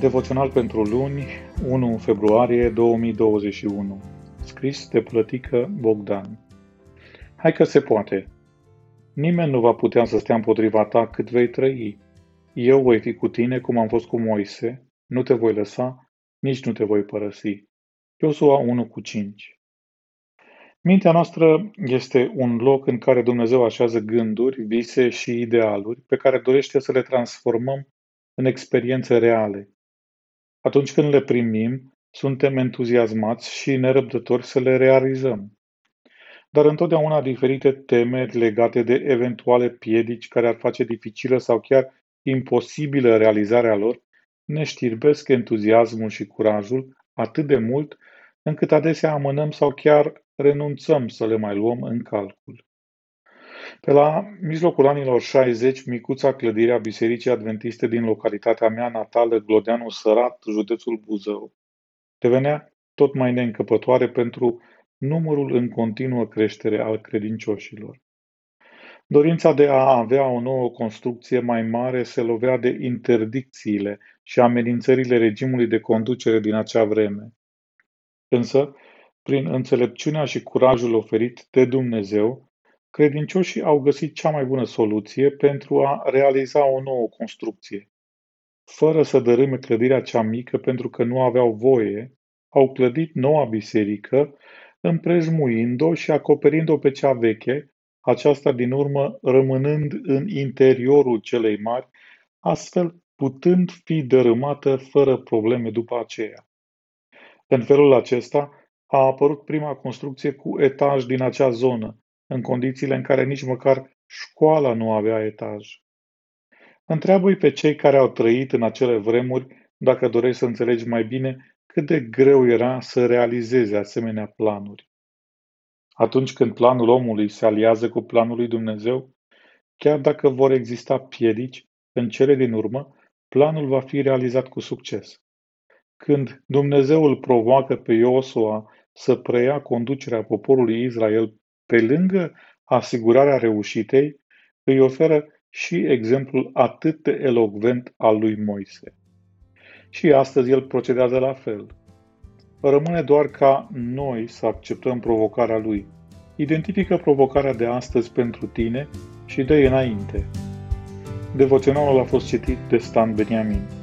Devoțional pentru luni, 1 februarie 2021. Scris de Plătică Bogdan. Hai că se poate. Nimeni nu va putea să stea împotriva ta cât vei trăi. Eu voi fi cu tine cum am fost cu Moise, nu te voi lăsa, nici nu te voi părăsi. Iosua 1 cu 5. Mintea noastră este un loc în care Dumnezeu așează gânduri, vise și idealuri pe care dorește să le transformăm în experiențe reale. Atunci când le primim, suntem entuziasmați și nerăbdători să le realizăm. Dar întotdeauna diferite temeri legate de eventuale piedici care ar face dificilă sau chiar imposibilă realizarea lor ne știrbesc entuziasmul și curajul atât de mult încât adesea amânăm sau chiar renunțăm să le mai luăm în calcul. Pe la mijlocul anilor 60, micuța clădire a Bisericii Adventiste din localitatea mea natală, Glodeanu Sărat, județul Buzău, devenea tot mai neîncăpătoare pentru numărul în continuă creștere al credincioșilor. Dorința de a avea o nouă construcție mai mare se lovea de interdicțiile și amenințările regimului de conducere din acea vreme. Însă, prin înțelepciunea și curajul oferit de Dumnezeu, Credincioșii au găsit cea mai bună soluție pentru a realiza o nouă construcție. Fără să dărâme clădirea cea mică pentru că nu aveau voie, au clădit noua biserică, împrejmuind-o și acoperind-o pe cea veche, aceasta din urmă rămânând în interiorul celei mari, astfel putând fi dărâmată fără probleme după aceea. În felul acesta a apărut prima construcție cu etaj din acea zonă, în condițiile în care nici măcar școala nu avea etaj. Întreabă-i pe cei care au trăit în acele vremuri dacă dorești să înțelegi mai bine cât de greu era să realizeze asemenea planuri. Atunci când planul omului se aliază cu planul lui Dumnezeu, chiar dacă vor exista piedici, în cele din urmă, planul va fi realizat cu succes. Când Dumnezeu îl provoacă pe Iosua să preia conducerea poporului Israel pe lângă asigurarea reușitei, îi oferă și exemplul atât de elocvent al lui Moise. Și astăzi el procedează la fel. Rămâne doar ca noi să acceptăm provocarea lui. Identifică provocarea de astăzi pentru tine și dă înainte. Devoționalul a fost citit de Stan Beniamin.